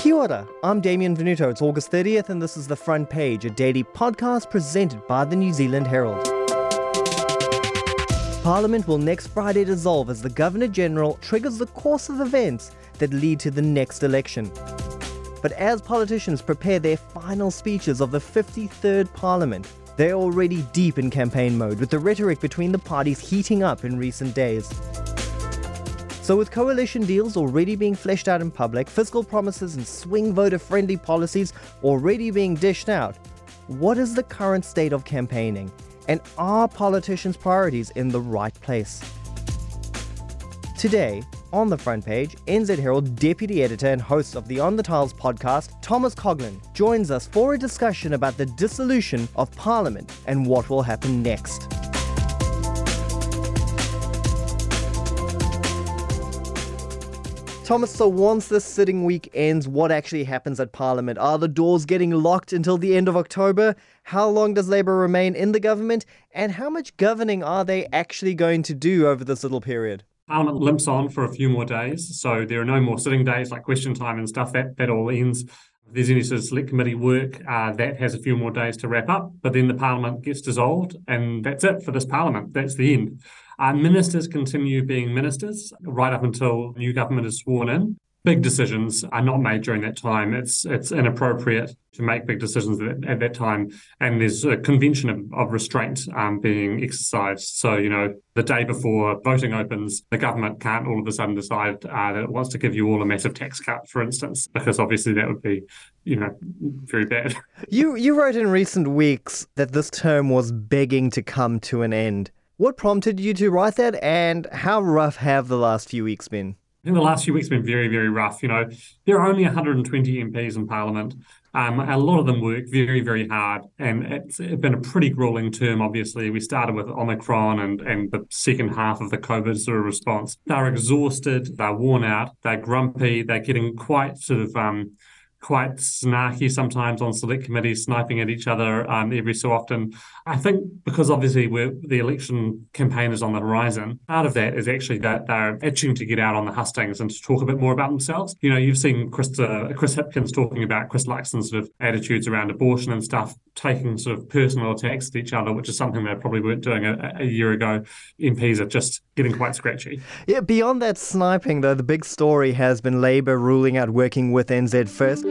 Kia ora, I'm Damien Venuto. It's August 30th, and this is The Front Page, a daily podcast presented by the New Zealand Herald. Parliament will next Friday dissolve as the Governor General triggers the course of events that lead to the next election. But as politicians prepare their final speeches of the 53rd Parliament, they're already deep in campaign mode, with the rhetoric between the parties heating up in recent days. So, with coalition deals already being fleshed out in public, fiscal promises and swing voter friendly policies already being dished out, what is the current state of campaigning? And are politicians' priorities in the right place? Today, on the front page, NZ Herald deputy editor and host of the On the Tiles podcast, Thomas Coughlan, joins us for a discussion about the dissolution of Parliament and what will happen next. Thomas, so once this sitting week ends, what actually happens at Parliament? Are the doors getting locked until the end of October? How long does Labour remain in the government? And how much governing are they actually going to do over this little period? Parliament limps on for a few more days. So there are no more sitting days like question time and stuff. That, that all ends. If there's any sort of select committee work, uh, that has a few more days to wrap up. But then the Parliament gets dissolved, and that's it for this Parliament. That's the end. Uh, ministers continue being ministers right up until new government is sworn in. Big decisions are not made during that time. It's it's inappropriate to make big decisions at, at that time, and there's a convention of, of restraint um, being exercised. So you know, the day before voting opens, the government can't all of a sudden decide uh, that it wants to give you all a massive tax cut, for instance, because obviously that would be, you know, very bad. You you wrote in recent weeks that this term was begging to come to an end. What prompted you to write that, and how rough have the last few weeks been? I think the last few weeks have been very, very rough. You know, there are only 120 MPs in Parliament. Um, a lot of them work very, very hard, and it's been a pretty grueling term. Obviously, we started with Omicron and and the second half of the COVID sort of response. They're exhausted, they're worn out, they're grumpy, they're getting quite sort of um, quite snarky sometimes on select committees, sniping at each other um, every so often. I think because obviously the election campaign is on the horizon, part of that is actually that they're itching to get out on the hustings and to talk a bit more about themselves. You know, you've seen Chris, uh, Chris Hipkins talking about Chris Luxon's sort of attitudes around abortion and stuff, taking sort of personal attacks at each other, which is something they probably weren't doing a, a year ago. MPs are just getting quite scratchy. Yeah, beyond that sniping, though, the big story has been Labour ruling out working with NZ First.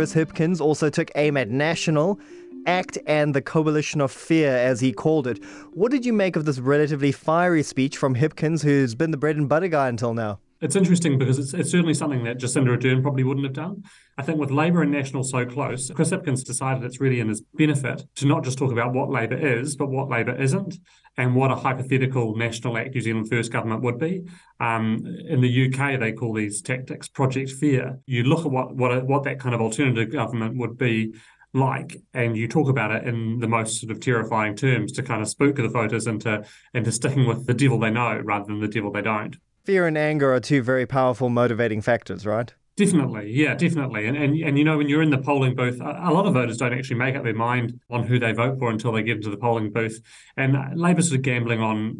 Chris Hipkins also took aim at National, ACT, and the Coalition of Fear, as he called it. What did you make of this relatively fiery speech from Hipkins, who's been the bread and butter guy until now? It's interesting because it's, it's certainly something that Jacinda Ardern probably wouldn't have done. I think with Labour and National so close, Chris Hipkins decided it's really in his benefit to not just talk about what Labour is, but what Labour isn't, and what a hypothetical National Act New Zealand First government would be. Um, in the UK, they call these tactics Project Fear. You look at what what, what that kind of alternative government would be like, and you talk about it in the most sort of terrifying terms to kind of spook the voters into into sticking with the devil they know rather than the devil they don't. Fear and anger are two very powerful motivating factors, right? Definitely, yeah, definitely. And, and and you know, when you're in the polling booth, a, lot of voters don't actually make up their mind on who they vote for until they get into the polling booth. And Labour's sort of gambling on,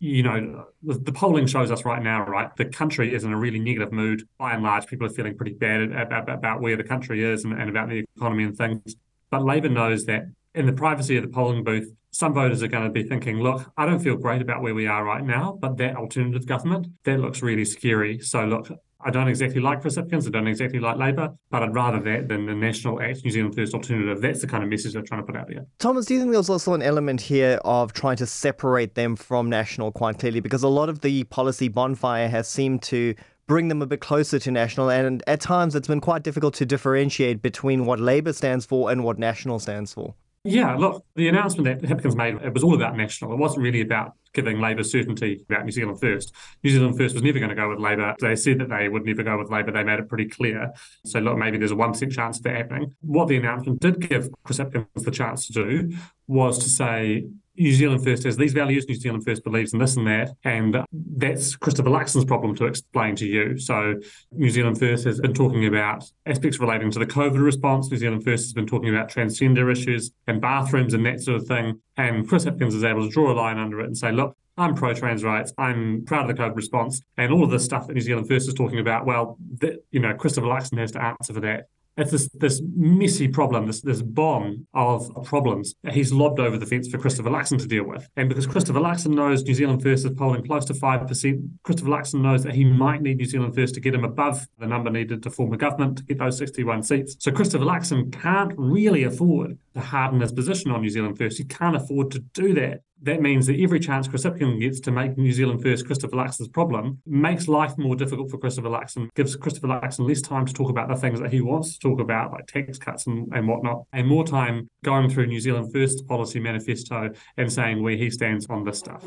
you know, the polling shows us right now, right, the country is in a really negative mood. By and large, people are feeling pretty bad about, about where the country is and, and about the economy and things. But Labour knows that in the privacy of the polling booth, some voters are going to be thinking, look, I don't feel great about where we are right now, but that alternative government, that looks really scary. So, look, I don't exactly like Hipkins. I don't exactly like Labour, but I'd rather that than the National Act New Zealand First alternative. That's the kind of message they're trying to put out there. Thomas, do you think there's also an element here of trying to separate them from National quite clearly? Because a lot of the policy bonfire has seemed to bring them a bit closer to National, and at times it's been quite difficult to differentiate between what Labour stands for and what National stands for. Yeah, look, the announcement that Hipkins made, it was all about national. It wasn't really about giving Labour certainty about New Zealand First. New Zealand First was never going to go with Labour. They said that they would never go with Labour. They made it pretty clear. So, look, maybe there's a 1% chance of that happening. What the announcement did give Chris Hipkins the chance to do was to say, New Zealand First has these values, New Zealand First believes in this and that, and that's Christopher Luxon's problem to explain to you. So New Zealand First has been talking about aspects relating to the COVID response. New Zealand First has been talking about transgender issues and bathrooms and that sort of thing. And Chris Hipkins is able to draw a line under it and say, look, I'm pro trans rights. I'm proud of the COVID response. And all of this stuff that New Zealand First is talking about, well, that, you know, Christopher Luxon has to answer for that it's this this messy problem, this this bomb of problems he's lobbed over the fence for Christopher Luxon to deal with. And because Christopher Luxon knows New Zealand First is polling close to five percent, Christopher Luxon knows that he might need New Zealand First to get him above the number needed to form a government to get those 61 seats. So Christopher Luxon can't really afford to harden his position on New Zealand First. He can't afford to do that that means that every chance Chris Hipkins gets to make New Zealand first Christopher Luxon's problem makes life more difficult for Christopher Luxon, gives Christopher Luxon less time to talk about the things that he wants to talk about, like tax cuts and, and whatnot, and more time going through New Zealand First policy manifesto and saying where he stands on this stuff.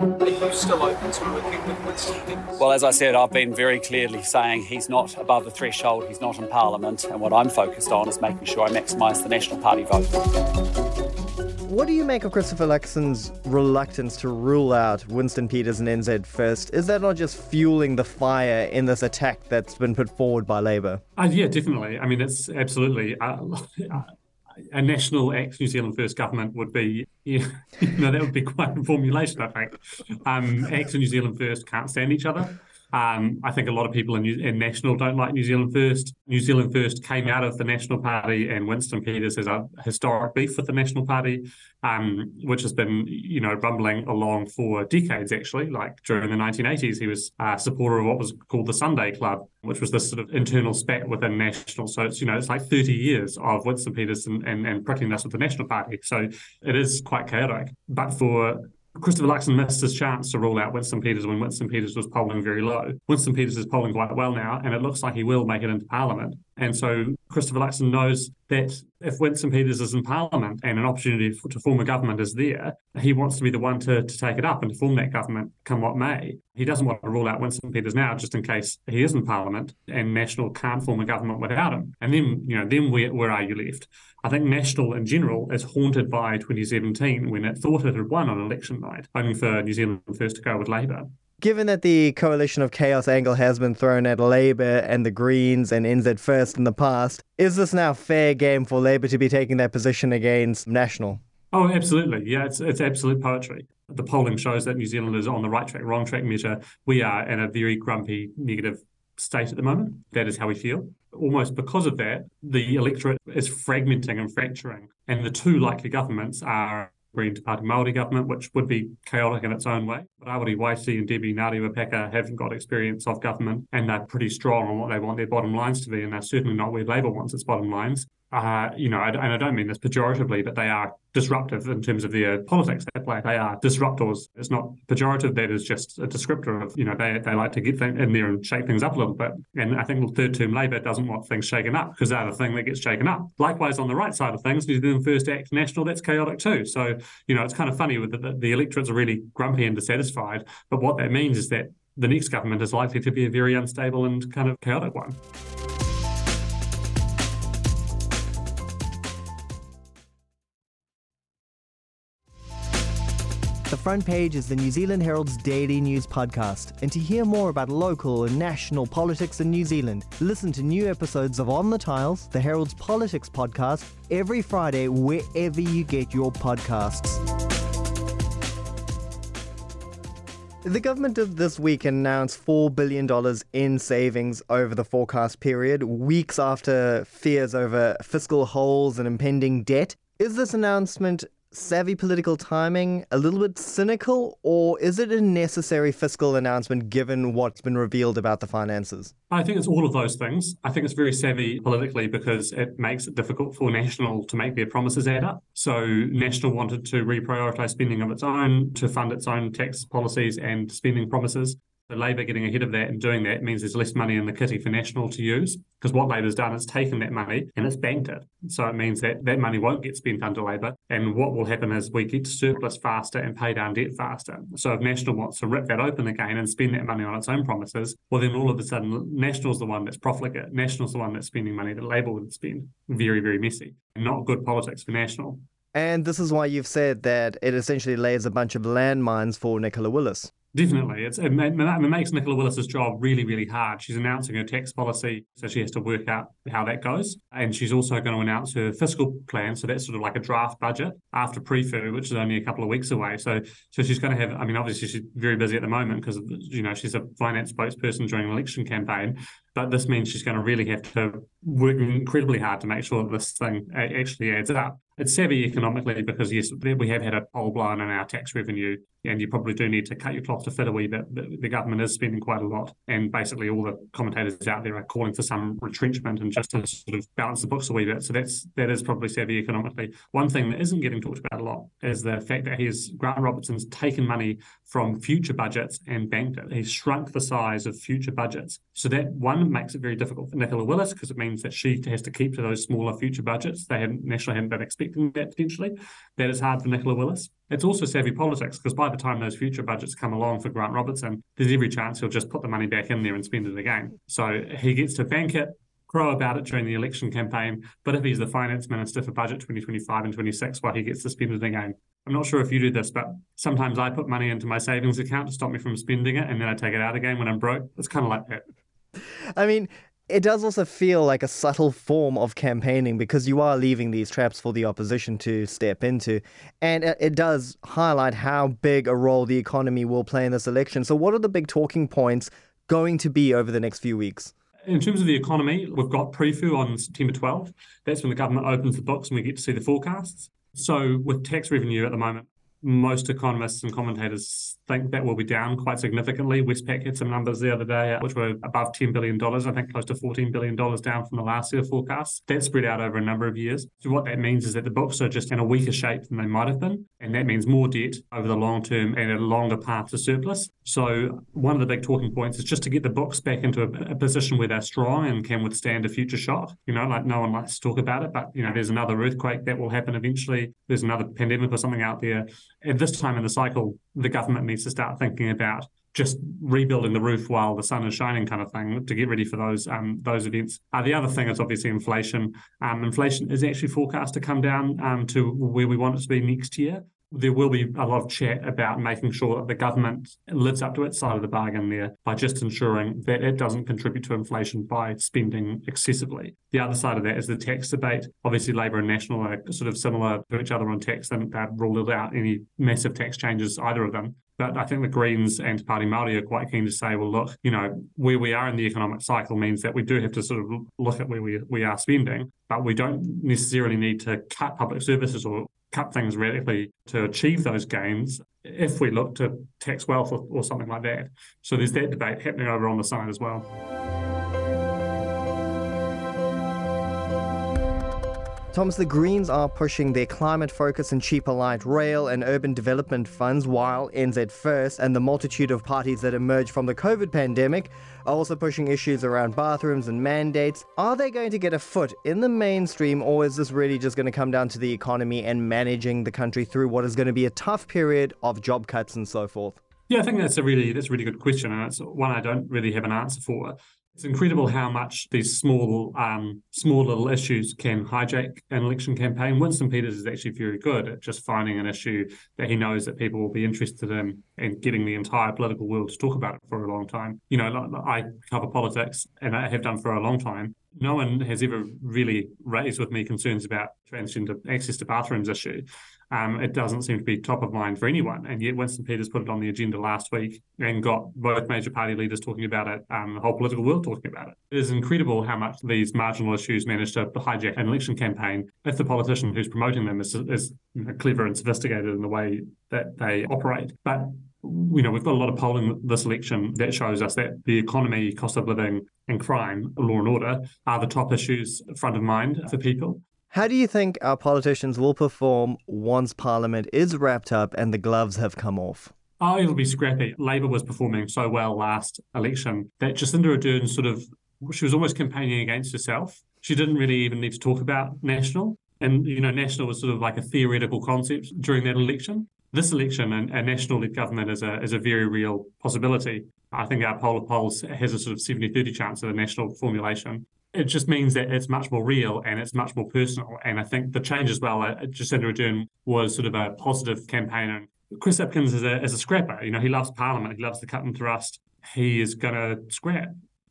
Are you still open to working with Winston Well, as I said, I've been very clearly saying he's not above the threshold, he's not in Parliament, and what I'm focused on is making sure I maximise the National Party vote. What do you make of Christopher Luxon's reluctance to rule out Winston Peters and NZ first? Is that not just fueling the fire in this attack that's been put forward by Labour? Uh, yeah, definitely. I mean, it's absolutely. Uh, a national ACT New Zealand First government would be, you know, that would be quite a formulation, I think. Um, ACT New Zealand First can't stand each other. Um, I think a lot of people in, New- in, National don't like New Zealand First. New Zealand First came out of the National Party, and Winston Peters has a historic beef with the National Party, um, which has been, you know, rumbling along for decades. Actually, like during the 1980s, he was a supporter of what was called the Sunday Club, which was this sort of internal spat within National. So it's you know it's like 30 years of Winston Peters and, and, and prickling us with the National Party. So it is quite chaotic. But for Christopher Luxon missed his chance to rule out Winston Peters when Winston Peters was polling very low. Winston Peters is polling quite well now, and it looks like he will make it into Parliament. And so Christopher Luxon knows that if Winston Peters is in Parliament and an opportunity for, to form a government is there, he wants to be the one to, to take it up and to form that government come what may. He doesn't want to rule out Winston Peters now just in case he is in Parliament and National can't form a government without him. And then, you know, then where, where are you left? I think National in general is haunted by 2017 when it thought it had won on election night, only for New Zealand first to go with Labour. Given that the coalition of chaos angle has been thrown at Labour and the Greens and NZ First in the past, is this now fair game for Labour to be taking that position against National? Oh, absolutely. Yeah, it's it's absolute poetry. The polling shows that New Zealand is on the right track, wrong track measure. We are in a very grumpy, negative state at the moment. That is how we feel. Almost because of that, the electorate is fragmenting and fracturing. And the two likely governments are Green Pāti Māori government, which would be chaotic in its own way. But Rawiri Waititi and Debbie Ngarewa Packer haven't got experience of government and they're pretty strong on what they want their bottom lines to be. And they're certainly not where Labour wants its bottom lines uh, you know, and I don't mean this pejoratively, but they are disruptive in terms of their politics they play. They are disruptors. It's not pejorative. That is just a descriptor of, you know, they, they like to get in there and shake things up a little bit. And I think third term Labour doesn't want things shaken up because they're the thing that gets shaken up. Likewise, on the right side of things, New Zealand First Act National, that's chaotic too. So, you know, it's kind of funny with the, the electorates are really grumpy and dissatisfied. But what that means is that the next government is likely to be a very unstable and kind of chaotic one. Front page is the New Zealand Herald's daily news podcast. And to hear more about local and national politics in New Zealand, listen to new episodes of On the Tiles, the Herald's politics podcast, every Friday wherever you get your podcasts. The government did this week announce $4 billion in savings over the forecast period, weeks after fears over fiscal holes and impending debt. Is this announcement savvy political timing, a little bit cynical, or is it a necessary fiscal announcement given what's been revealed about the finances? I think it's all of those things. I think it's very savvy politically because it makes it difficult for National to make their promises add up. So National wanted to reprioritise spending of its own to fund its own tax policies and spending promises. So Labour getting ahead of that and doing that means there's less money in the kitty for National to use because what Labour's done is taken that money and it's banked it. So it means that that money won't get spent under Labour. And what will happen is we get surplus faster and pay down debt faster. So if National wants to rip that open again and spend that money on its own promises, well, then all of a sudden National's the one that's profligate. National's the one that's spending money that Labour would spend. Very, very messy. Not good politics for National. And this is why you've said that it essentially lays a bunch of landmines for Nicola Willis. Definitely. It's, it, makes Nicola Willis's job really, really hard. She's announcing her tax policy, so she has to work out how that goes. And she's also going to announce her fiscal plan. So that's sort of like a draft budget after PREFU, which is only a couple of weeks away. So so she's going to have, I mean, obviously she's very busy at the moment because, you know, she's a finance spokesperson during an election campaign. But this means she's going to really have to work incredibly hard to make sure that this thing actually adds up. It's savvy economically because, yes, we have had a hole blown in our tax revenue, and you probably do need to cut your cloth to fit a wee bit. The government is spending quite a lot, and basically all the commentators out there are calling for some retrenchment and just to sort of balance the books a wee bit. So that's that is probably savvy economically. One thing that isn't getting talked about a lot is the fact that he's Grant Robertson's taken money from future budgets and banked it. He's shrunk the size of future budgets. So that one makes it very difficult for Nicola Willis because it means that she has to keep to those smaller future budgets. They hadn't nationally hadn't been expecting that potentially. That is hard for Nicola Willis. It's also savvy politics because by the time those future budgets come along for Grant Robertson, there's every chance he'll just put the money back in there and spend it again. So he gets to bank it, crow about it during the election campaign. But if he's the finance minister for budget 2025 and 26, well, he gets to spend it again. I'm not sure if you do this, but sometimes I put money into my savings account to stop me from spending it, and then I take it out again when I'm broke. It's kind of like that. I mean, it does also feel like a subtle form of campaigning because you are leaving these traps for the opposition to step into. And it does highlight how big a role the economy will play in this election. So, what are the big talking points going to be over the next few weeks? In terms of the economy, we've got PREFU on September 12th. That's when the government opens the books and we get to see the forecasts. So, with tax revenue at the moment, most economists and commentators think that will be down quite significantly. Westpac had some numbers the other day, which were above $10 billion, I think close to $14 billion down from the last year forecast. That's spread out over a number of years. So what that means is that the books are just in a weaker shape than they might have been. And that means more debt over the long term and a longer path to surplus. So one of the big talking points is just to get the books back into a, a position where they're strong and can withstand a future shock. You know, like no one likes to talk about it, but you know, there's another earthquake that will happen eventually. There's another pandemic or something out there at this time in the cycle, the government needs to start thinking about just rebuilding the roof while the sun is shining, kind of thing, to get ready for those um, those events. Uh, the other thing is obviously inflation. Um, inflation is actually forecast to come down um, to where we want it to be next year there will be a lot of chat about making sure that the government lives up to its side of the bargain there by just ensuring that it doesn't contribute to inflation by spending excessively. The other side of that is the tax debate. Obviously, Labour and National are sort of similar to each other on tax and they've ruled out any massive tax changes, either of them. But I think the Greens and Pāti Māori are quite keen to say, well, look, you know, where we are in the economic cycle means that we do have to sort of look at where we, we are spending, but we don't necessarily need to cut public services or cut things radically to achieve those gains if we look to tax wealth or, or something like that. So there's that debate happening over on the side as well. Thomas, the Greens are pushing their climate focus and cheaper light rail and urban development funds, while NZ First and the multitude of parties that emerged from the COVID pandemic are also pushing issues around bathrooms and mandates. Are they going to get a foot in the mainstream, or is this really just going to come down to the economy and managing the country through what is going to be a tough period of job cuts and so forth? Yeah, I think that's a really that's a really good question, and it's one I don't really have an answer for. It's incredible how much these small, um, small little issues can hijack an election campaign. Winston Peters is actually very good at just finding an issue that he knows that people will be interested in and getting the entire political world to talk about it for a long time. You know, I cover politics and I have done for a long time. No one has ever really raised with me concerns about transgender access to bathrooms issue um, it doesn't seem to be top of mind for anyone. And yet Winston Peters put it on the agenda last week and got both major party leaders talking about it, um, the whole political world talking about it. It is incredible how much these marginal issues manage to hijack an election campaign if the politician who's promoting them is, is you know, clever and sophisticated in the way that they operate. But you know, we've got a lot of polling this election that shows us that the economy, cost of living, and crime, law and order, are the top issues front of mind for people. How do you think our politicians will perform once Parliament is wrapped up and the gloves have come off? Oh, it'll be scrappy. Labour was performing so well last election that Jacinda Ardern sort of, she was almost campaigning against herself. She didn't really even need to talk about national. And, you know, national was sort of like a theoretical concept during that election. This election, and a national led government is a, is a very real possibility. I think our poll of polls has a sort of 70 30 chance of a national formulation. It just means that it's much more real and it's much more personal. And I think the change as well, uh, Jacinda Ardern was sort of a positive campaign. And Chris Hipkins is a, is a scrapper. You know, he loves Parliament, he loves the cut and thrust. He is going to scrap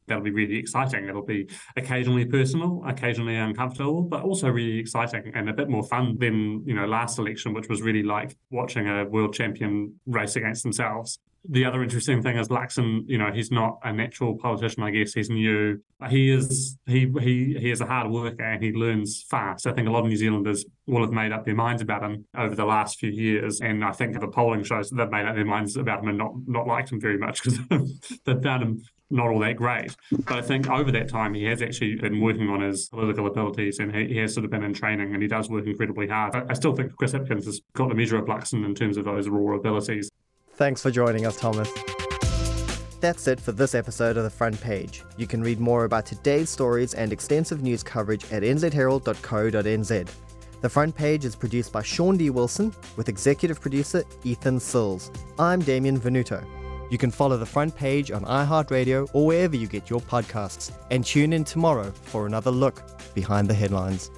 that'll be really exciting. It'll be occasionally personal, occasionally uncomfortable, but also really exciting and a bit more fun than, you know, last election, which was really like watching a world champion race against themselves. The other interesting thing is Luxon, you know, he's not a natural politician, I guess. He's new. He is he he he is a hard worker and he learns fast. I think a lot of New Zealanders will have made up their minds about him over the last few years. And I think the polling shows that they've made up their minds about him and not not liked him very much because they've found him not all that great. But I think over that time, he has actually been working on his political abilities and he, he has sort of been in training and he does work incredibly hard. I, I still think Chris Hipkins has got the measure of Luxon in terms of those raw abilities. Thanks for joining us, Thomas. That's it for this episode of The Front Page. You can read more about today's stories and extensive news coverage at nzherald.co.nz. The Front Page is produced by Shaun D. Wilson with executive producer Ethan Sills. I'm Damien Venuto. You can follow the front page on iHeartRadio or wherever you get your podcasts, and tune in tomorrow for another look behind the headlines.